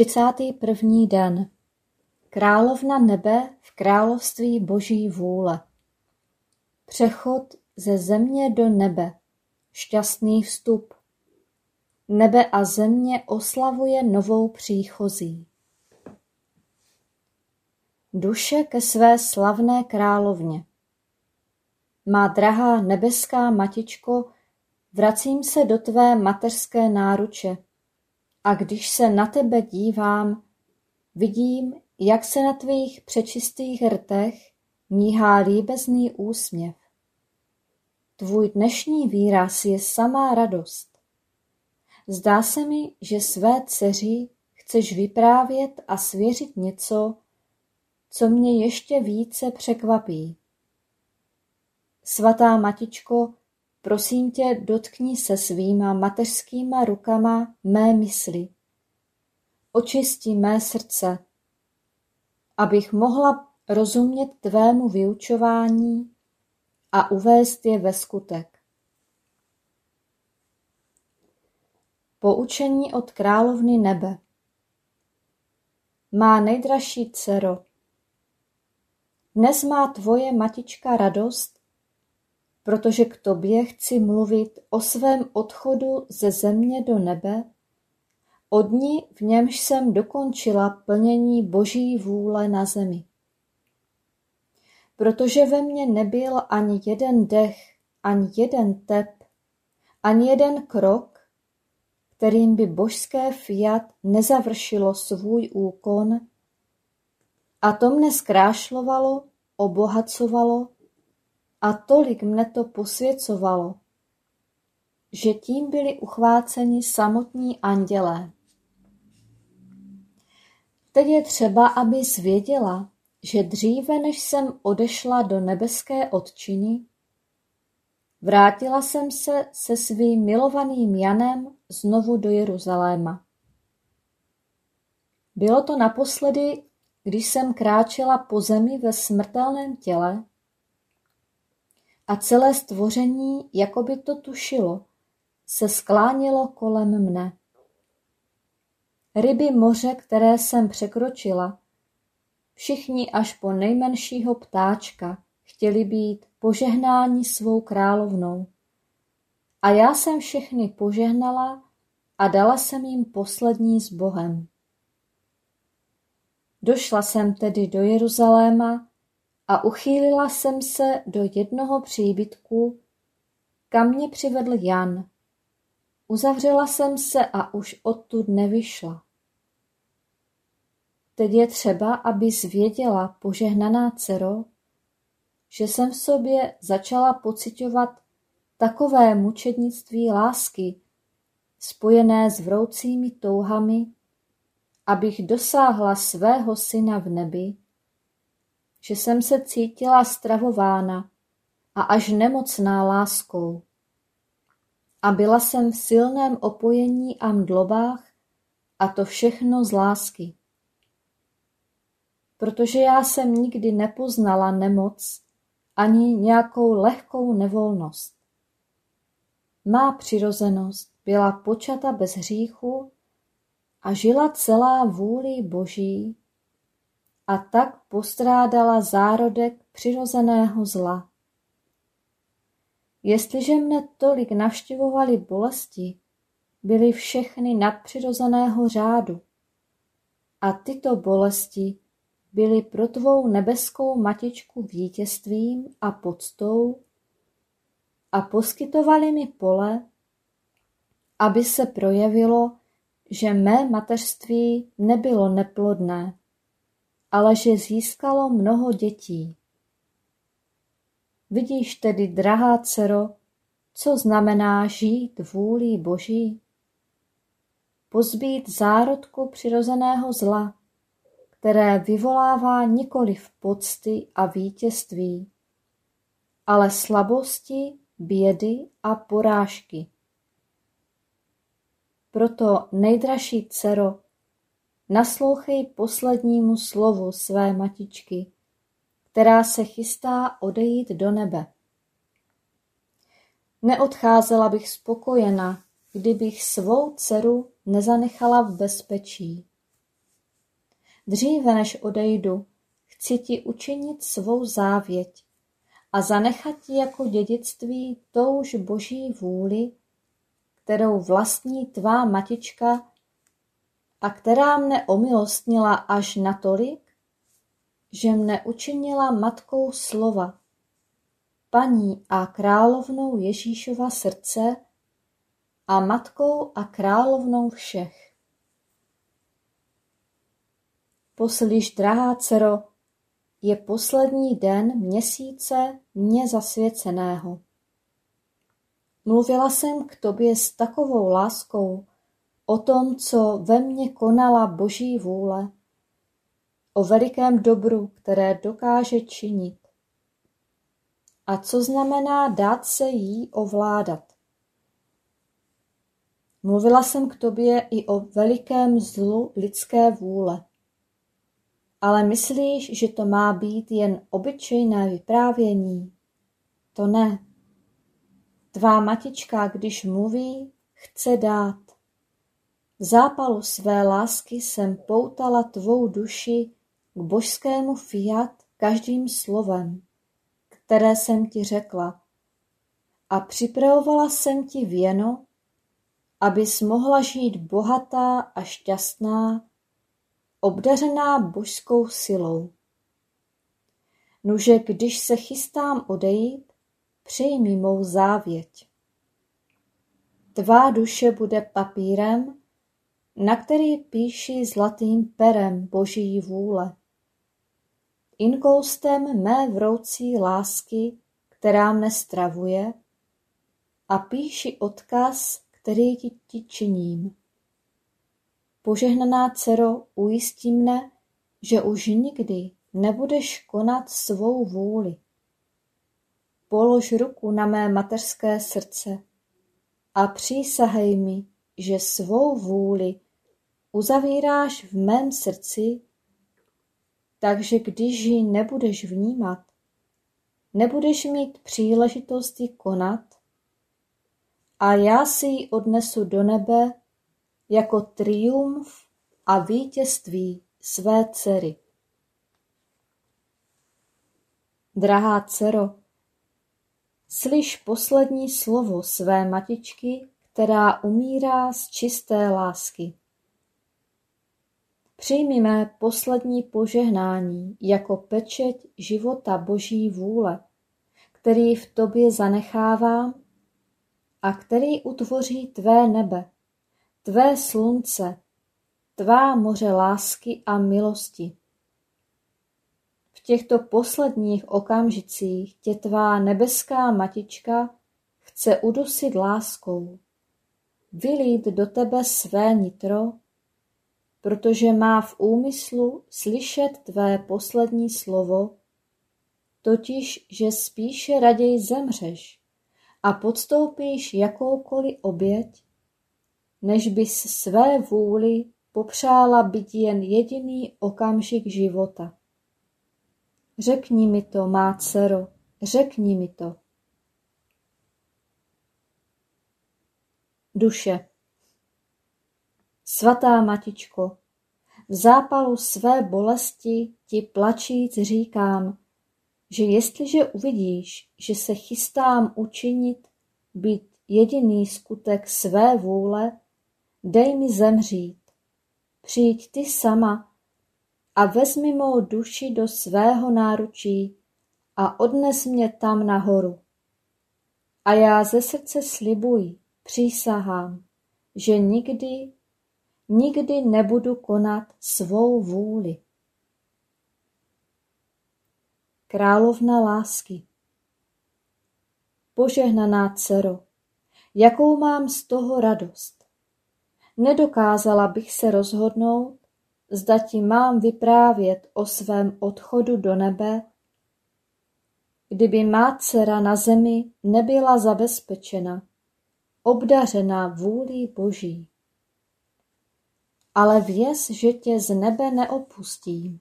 Třicátý první den. Královna nebe v království boží vůle. Přechod ze země do nebe. Šťastný vstup. Nebe a země oslavuje novou příchozí. Duše ke své slavné královně. Má drahá nebeská matičko, vracím se do tvé mateřské náruče a když se na tebe dívám, vidím, jak se na tvých přečistých rtech míhá líbezný úsměv. Tvůj dnešní výraz je samá radost. Zdá se mi, že své dceři chceš vyprávět a svěřit něco, co mě ještě více překvapí. Svatá matičko, prosím tě, dotkni se svýma mateřskýma rukama mé mysli. Očisti mé srdce, abych mohla rozumět tvému vyučování a uvést je ve skutek. Poučení od královny nebe Má nejdražší dcero, dnes má tvoje matička radost, protože k tobě chci mluvit o svém odchodu ze země do nebe, o dni, v němž jsem dokončila plnění boží vůle na zemi. Protože ve mně nebyl ani jeden dech, ani jeden tep, ani jeden krok, kterým by božské fiat nezavršilo svůj úkon, a to mne zkrášlovalo, obohacovalo a tolik mne to posvěcovalo, že tím byli uchváceni samotní andělé. Teď je třeba, aby zvěděla, že dříve než jsem odešla do nebeské odčiny, vrátila jsem se se svým milovaným Janem znovu do Jeruzaléma. Bylo to naposledy, když jsem kráčela po zemi ve smrtelném těle a celé stvoření, jako by to tušilo, se sklánělo kolem mne. Ryby moře, které jsem překročila, všichni až po nejmenšího ptáčka chtěli být požehnáni svou královnou. A já jsem všechny požehnala a dala jsem jim poslední s Bohem. Došla jsem tedy do Jeruzaléma a uchýlila jsem se do jednoho příbytku, kam mě přivedl Jan. Uzavřela jsem se a už odtud nevyšla. Teď je třeba, aby zvěděla, požehnaná dcero, že jsem v sobě začala pocitovat takové mučednictví lásky, spojené s vroucími touhami, abych dosáhla svého syna v nebi, že jsem se cítila stravována a až nemocná láskou. A byla jsem v silném opojení a mdlobách a to všechno z lásky. Protože já jsem nikdy nepoznala nemoc ani nějakou lehkou nevolnost. Má přirozenost byla počata bez hříchu a žila celá vůli Boží a tak postrádala zárodek přirozeného zla. Jestliže mne tolik navštěvovaly bolesti, byly všechny nadpřirozeného řádu. A tyto bolesti byly pro tvou nebeskou matičku vítězstvím a poctou a poskytovali mi pole, aby se projevilo, že mé mateřství nebylo neplodné, ale že získalo mnoho dětí. Vidíš tedy, drahá dcero, co znamená žít vůlí Boží? Pozbít zárodku přirozeného zla, které vyvolává nikoliv pocty a vítězství, ale slabosti, bědy a porážky. Proto, nejdražší dcero, naslouchej poslednímu slovu své matičky, která se chystá odejít do nebe. Neodcházela bych spokojena, kdybych svou dceru nezanechala v bezpečí. Dříve než odejdu, chci ti učinit svou závěť a zanechat ti jako dědictví touž boží vůli, kterou vlastní tvá matička a která mne omilostnila až natolik, že mne učinila matkou slova, paní a královnou Ježíšova srdce a matkou a královnou všech. Poslyš, drahá dcero, je poslední den měsíce mně zasvěceného. Mluvila jsem k tobě s takovou láskou o tom, co ve mně konala Boží vůle, o velikém dobru, které dokáže činit. A co znamená dát se jí ovládat. Mluvila jsem k tobě i o velikém zlu lidské vůle. Ale myslíš, že to má být jen obyčejné vyprávění? To ne. Tvá matička, když mluví, chce dát. V zápalu své lásky jsem poutala tvou duši k božskému fiat každým slovem, které jsem ti řekla, a připravovala jsem ti věno, abys mohla žít bohatá a šťastná, obdařená božskou silou. Nuže, když se chystám odejít, přijmi mou závěť. Tvá duše bude papírem, na který píši zlatým perem boží vůle. Inkoustem mé vroucí lásky, která mne stravuje, a píši odkaz, který ti, ti činím. Požehnaná dcero, ujistí mne, že už nikdy nebudeš konat svou vůli. Polož ruku na mé mateřské srdce a přísahej mi, že svou vůli uzavíráš v mém srdci, takže když ji nebudeš vnímat, nebudeš mít příležitost ji konat a já si ji odnesu do nebe jako triumf a vítězství své dcery. Drahá dcero, slyš poslední slovo své matičky, která umírá z čisté lásky. Přijmi mé poslední požehnání jako pečeť života Boží vůle, který v tobě zanechávám a který utvoří tvé nebe, tvé slunce, tvá moře lásky a milosti. V těchto posledních okamžicích tě tvá nebeská matička chce udusit láskou, vylít do tebe své nitro, protože má v úmyslu slyšet tvé poslední slovo, totiž, že spíše raději zemřeš a podstoupíš jakoukoliv oběť, než bys své vůli popřála být jen jediný okamžik života. Řekni mi to, má dcero, řekni mi to. Duše. Svatá matičko, v zápalu své bolesti ti plačíc říkám, že jestliže uvidíš, že se chystám učinit být jediný skutek své vůle, dej mi zemřít. Přijď ty sama a vezmi mou duši do svého náručí a odnes mě tam nahoru. A já ze srdce slibuji, přísahám, že nikdy, nikdy nebudu konat svou vůli. Královna lásky Požehnaná dcero, jakou mám z toho radost. Nedokázala bych se rozhodnout, zda ti mám vyprávět o svém odchodu do nebe, kdyby má dcera na zemi nebyla zabezpečena, obdařená vůlí Boží. Ale věz, že tě z nebe neopustím.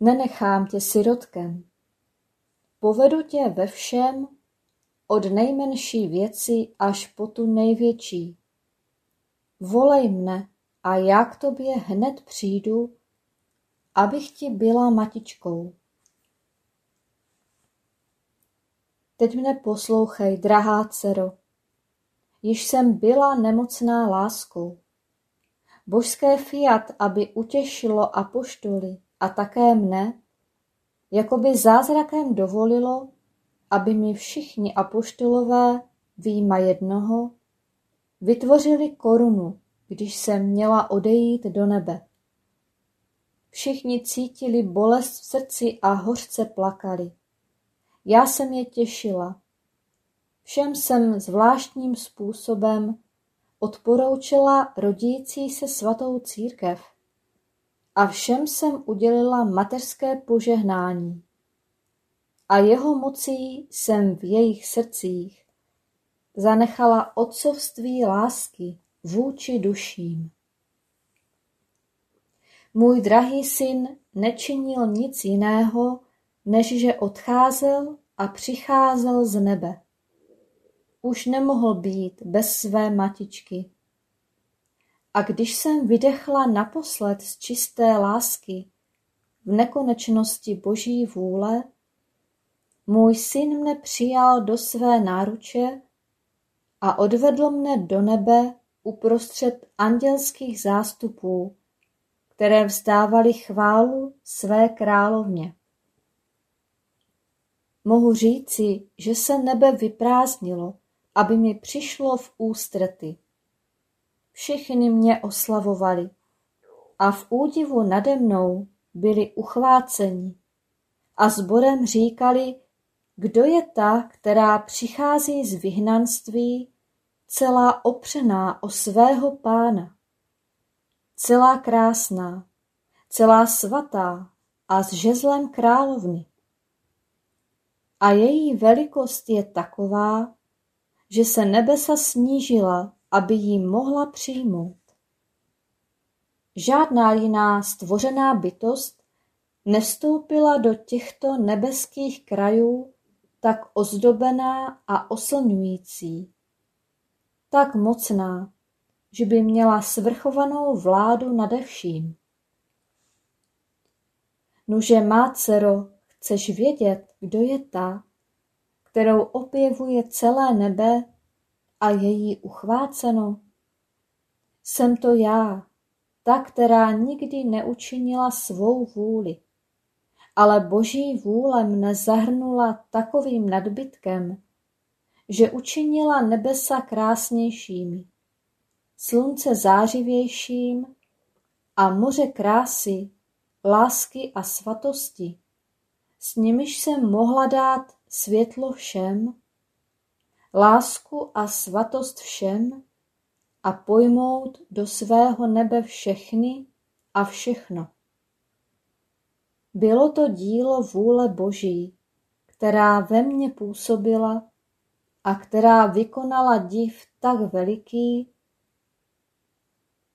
Nenechám tě sirotkem. Povedu tě ve všem, od nejmenší věci až po tu největší. Volej mne a já k tobě hned přijdu, abych ti byla matičkou. Teď mne poslouchej, drahá dcero. Již jsem byla nemocná láskou. Božské fiat, aby utěšilo apoštoly a také mne, jakoby zázrakem dovolilo, aby mi všichni apoštolové, výjima jednoho, vytvořili korunu, když jsem měla odejít do nebe. Všichni cítili bolest v srdci a hořce plakali. Já jsem je těšila. Všem jsem zvláštním způsobem odporoučila rodící se svatou církev a všem jsem udělila mateřské požehnání. A jeho mocí jsem v jejich srdcích zanechala otcovství lásky vůči duším. Můj drahý syn nečinil nic jiného, než že odcházel a přicházel z nebe. Už nemohl být bez své matičky. A když jsem vydechla naposled z čisté lásky v nekonečnosti Boží vůle, můj syn mne přijal do své náruče a odvedl mne do nebe uprostřed andělských zástupů, které vzdávali chválu své královně. Mohu říci, že se nebe vyprázdnilo, aby mi přišlo v ústrety. Všichni mě oslavovali a v údivu nade mnou byli uchváceni a sborem říkali kdo je ta, která přichází z vyhnanství, celá opřená o svého pána, celá krásná, celá svatá a s žezlem královny. A její velikost je taková, že se nebesa snížila, aby jí mohla přijmout. Žádná jiná stvořená bytost nevstoupila do těchto nebeských krajů tak ozdobená a oslňující, tak mocná, že by měla svrchovanou vládu nade vším. Nuže má dcero, chceš vědět, kdo je ta, kterou opěvuje celé nebe a je jí uchváceno? Jsem to já, ta, která nikdy neučinila svou vůli. Ale boží vůle mne zahrnula takovým nadbytkem, že učinila nebesa krásnějšími, slunce zářivějším a moře krásy, lásky a svatosti, s nimiž jsem mohla dát světlo všem, lásku a svatost všem a pojmout do svého nebe všechny a všechno. Bylo to dílo vůle Boží, která ve mně působila a která vykonala div tak veliký,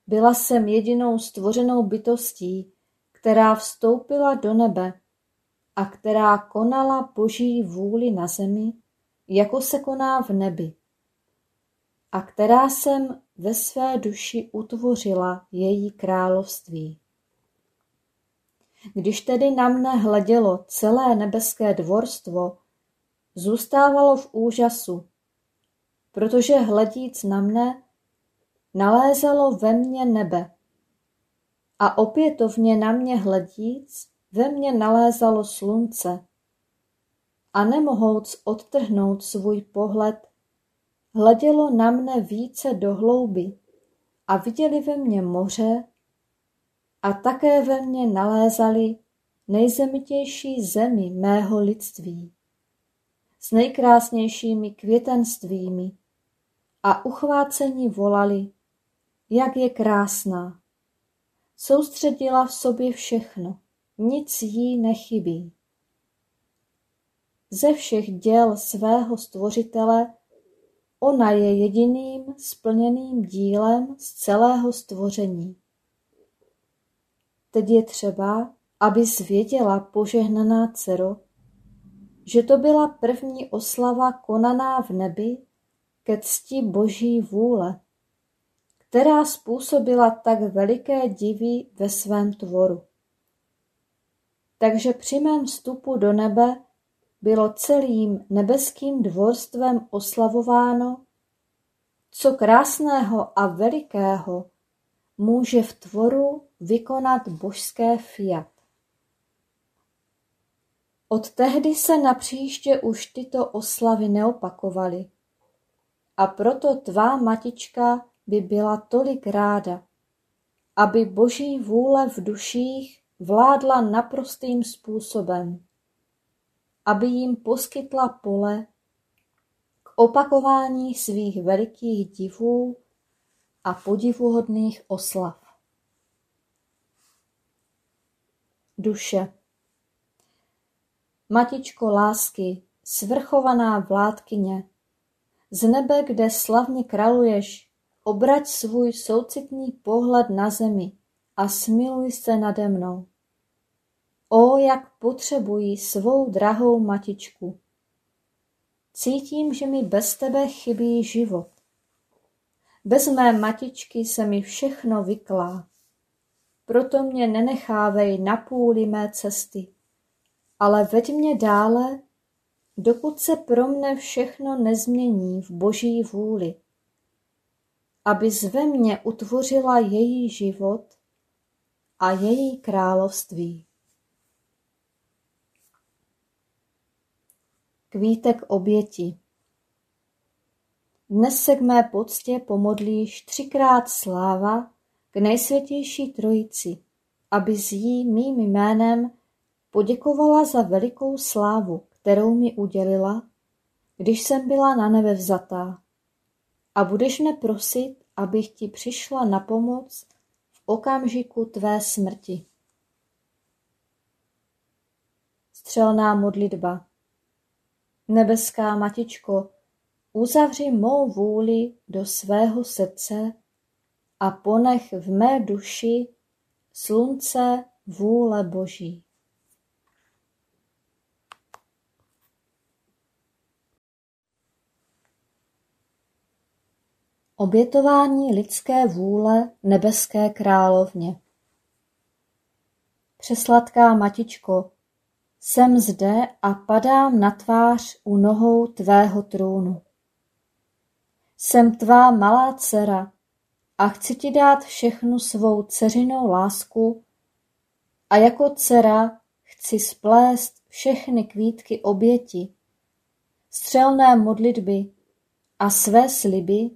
byla jsem jedinou stvořenou bytostí, která vstoupila do nebe a která konala Boží vůli na zemi, jako se koná v nebi, a která jsem ve své duši utvořila její království. Když tedy na mne hledělo celé nebeské dvorstvo, zůstávalo v úžasu, protože hledíc na mne, nalézalo ve mně nebe. A opětovně na mě hledíc, ve mně nalézalo slunce. A nemohouc odtrhnout svůj pohled, hledělo na mne více do hlouby a viděli ve mně moře a také ve mně nalézali nejzemitější zemi mého lidství s nejkrásnějšími květenstvími a uchvácení volali, jak je krásná. Soustředila v sobě všechno, nic jí nechybí. Ze všech děl svého stvořitele ona je jediným splněným dílem z celého stvoření. Teď je třeba, aby zvěděla požehnaná dcero, že to byla první oslava konaná v nebi ke cti Boží vůle, která způsobila tak veliké divy ve svém tvoru. Takže při mém vstupu do nebe bylo celým nebeským dvorstvem oslavováno, co krásného a velikého může v tvoru vykonat božské fiat. Od tehdy se napříště už tyto oslavy neopakovaly. A proto tvá matička by byla tolik ráda, aby boží vůle v duších vládla naprostým způsobem, aby jim poskytla pole k opakování svých velikých divů a podivuhodných oslav. Duše Matičko lásky, svrchovaná vládkyně, z nebe, kde slavně kraluješ, obrať svůj soucitný pohled na zemi a smiluj se nade mnou. O, jak potřebuji svou drahou matičku. Cítím, že mi bez tebe chybí život. Bez mé matičky se mi všechno vyklá. Proto mě nenechávej na půli mé cesty, ale veď mě dále, dokud se pro mne všechno nezmění v boží vůli, aby ve mně utvořila její život a její království. Kvítek oběti Dnes se k mé poctě pomodlíš třikrát sláva k nejsvětější trojici, aby z jí mým jménem poděkovala za velikou slávu, kterou mi udělila, když jsem byla na nebe vzatá. A budeš mne prosit, abych ti přišla na pomoc okamžiku tvé smrti. Střelná modlitba Nebeská Matičko, uzavři mou vůli do svého srdce a ponech v mé duši slunce vůle Boží. Obětování lidské vůle nebeské královně Přesladká matičko, jsem zde a padám na tvář u nohou tvého trůnu. Jsem tvá malá dcera a chci ti dát všechnu svou dceřinou lásku a jako dcera chci splést všechny kvítky oběti, střelné modlitby a své sliby,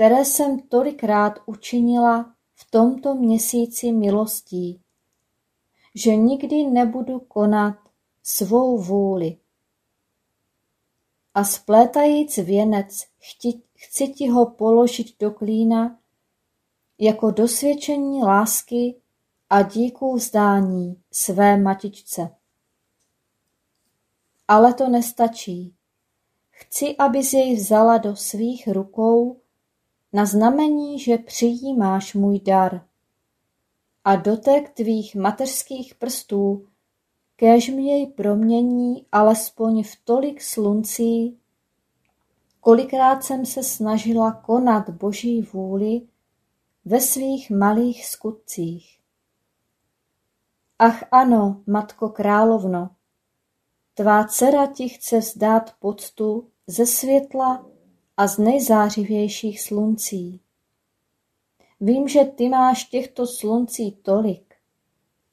které jsem tolikrát učinila v tomto měsíci milostí, že nikdy nebudu konat svou vůli. A splétajíc věnec chci, chci ti ho položit do klína jako dosvědčení lásky a díku vzdání své matičce. Ale to nestačí. Chci, abys jej vzala do svých rukou na znamení, že přijímáš můj dar. A dotek tvých mateřských prstů kéž mi jej promění alespoň v tolik sluncí, kolikrát jsem se snažila konat Boží vůli ve svých malých skutcích. Ach ano, matko královno, tvá dcera ti chce vzdát poctu ze světla a z nejzářivějších sluncí. Vím, že ty máš těchto sluncí tolik,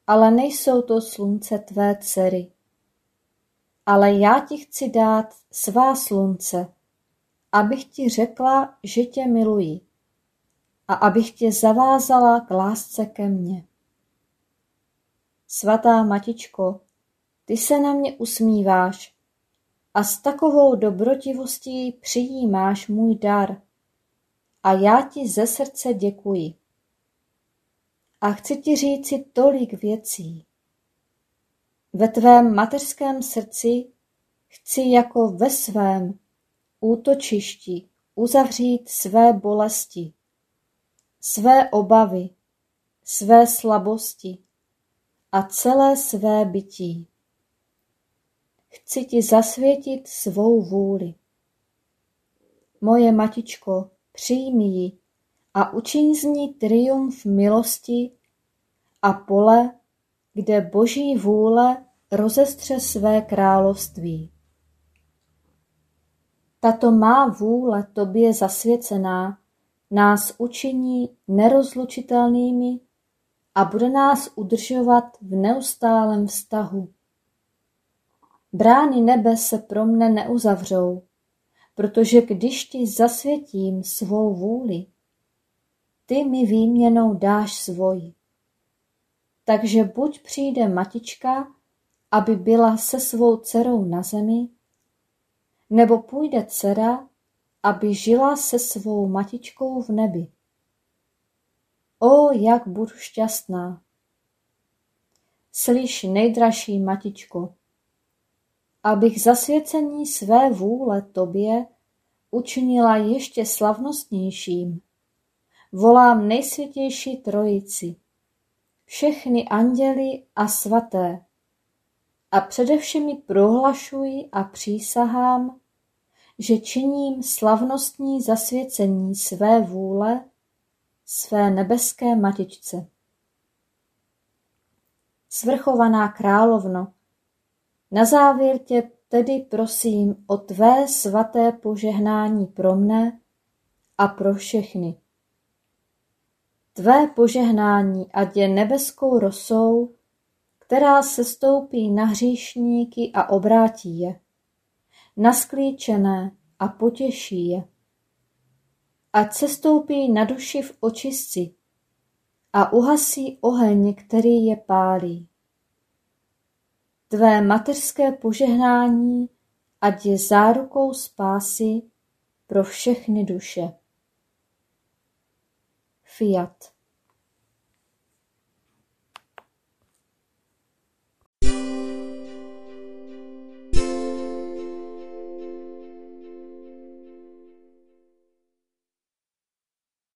ale nejsou to slunce tvé dcery. Ale já ti chci dát svá slunce, abych ti řekla, že tě miluji a abych tě zavázala k lásce ke mně. Svatá matičko, ty se na mě usmíváš a s takovou dobrotivostí přijímáš můj dar a já ti ze srdce děkuji. A chci ti říci tolik věcí. Ve tvém mateřském srdci chci jako ve svém útočišti uzavřít své bolesti, své obavy, své slabosti a celé své bytí. Chci ti zasvětit svou vůli. Moje matičko, přijmi ji a učiň z ní triumf milosti a pole, kde Boží vůle rozestře své království. Tato má vůle tobě zasvěcená nás učiní nerozlučitelnými a bude nás udržovat v neustálém vztahu. Brány nebe se pro mne neuzavřou, protože když ti zasvětím svou vůli, ty mi výměnou dáš svoji. Takže buď přijde matička, aby byla se svou dcerou na zemi, nebo půjde dcera, aby žila se svou matičkou v nebi. O, jak budu šťastná! Slyš, nejdražší matičko, abych zasvěcení své vůle tobě učinila ještě slavnostnějším. Volám nejsvětější trojici, všechny anděly a svaté, a především prohlašuji a přísahám, že činím slavnostní zasvěcení své vůle své nebeské matičce. Svrchovaná královno, na závěr tě tedy prosím o tvé svaté požehnání pro mne a pro všechny. Tvé požehnání ať je nebeskou rosou, která se stoupí na hříšníky a obrátí je, na sklíčené a potěší je. Ať se stoupí na duši v očistci a uhasí oheň, který je pálí Tvé mateřské požehnání ať je zárukou spásy pro všechny duše. Fiat